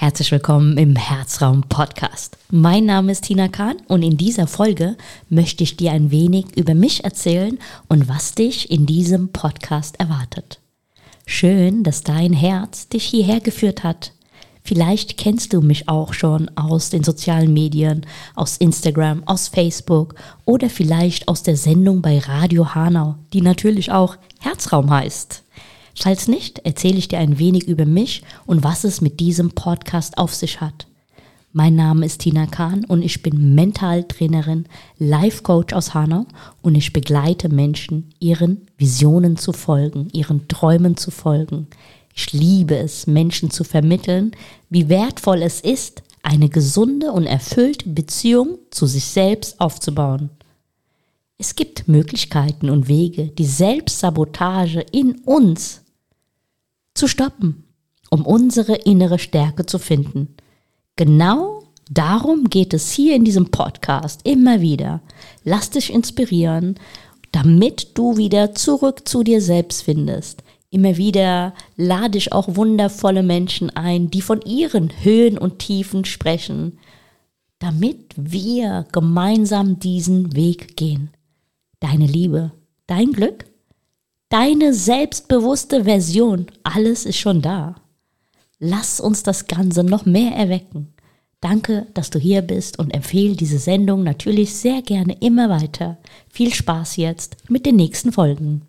Herzlich willkommen im Herzraum Podcast. Mein Name ist Tina Kahn und in dieser Folge möchte ich dir ein wenig über mich erzählen und was dich in diesem Podcast erwartet. Schön, dass dein Herz dich hierher geführt hat. Vielleicht kennst du mich auch schon aus den sozialen Medien, aus Instagram, aus Facebook oder vielleicht aus der Sendung bei Radio Hanau, die natürlich auch Herzraum heißt. Falls nicht, erzähle ich dir ein wenig über mich und was es mit diesem Podcast auf sich hat. Mein Name ist Tina Kahn und ich bin Mentaltrainerin, Life Coach aus Hanau und ich begleite Menschen, ihren Visionen zu folgen, ihren Träumen zu folgen. Ich liebe es, Menschen zu vermitteln, wie wertvoll es ist, eine gesunde und erfüllte Beziehung zu sich selbst aufzubauen. Es gibt Möglichkeiten und Wege, die Selbstsabotage in uns zu stoppen, um unsere innere Stärke zu finden. Genau darum geht es hier in diesem Podcast immer wieder. Lass dich inspirieren, damit du wieder zurück zu dir selbst findest. Immer wieder lade ich auch wundervolle Menschen ein, die von ihren Höhen und Tiefen sprechen, damit wir gemeinsam diesen Weg gehen. Deine Liebe, dein Glück Deine selbstbewusste Version, alles ist schon da. Lass uns das Ganze noch mehr erwecken. Danke, dass du hier bist und empfehle diese Sendung natürlich sehr gerne immer weiter. Viel Spaß jetzt mit den nächsten Folgen.